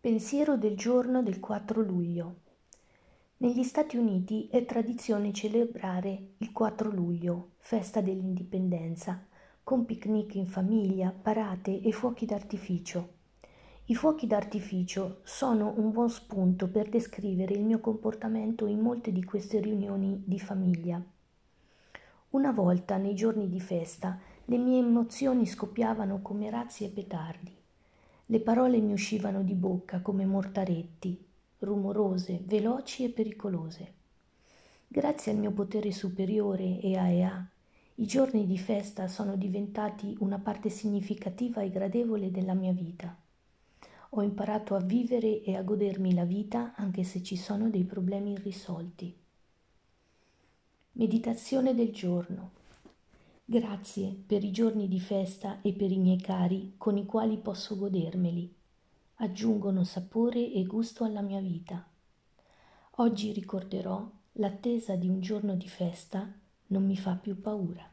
Pensiero del giorno del 4 luglio. Negli Stati Uniti è tradizione celebrare il 4 luglio, festa dell'indipendenza, con picnic in famiglia, parate e fuochi d'artificio. I fuochi d'artificio sono un buon spunto per descrivere il mio comportamento in molte di queste riunioni di famiglia. Una volta, nei giorni di festa, le mie emozioni scoppiavano come razzi e petardi. Le parole mi uscivano di bocca come mortaretti, rumorose, veloci e pericolose. Grazie al mio potere superiore e a EA, i giorni di festa sono diventati una parte significativa e gradevole della mia vita. Ho imparato a vivere e a godermi la vita anche se ci sono dei problemi irrisolti. Meditazione del giorno. Grazie per i giorni di festa e per i miei cari con i quali posso godermeli. Aggiungono sapore e gusto alla mia vita. Oggi ricorderò l'attesa di un giorno di festa non mi fa più paura.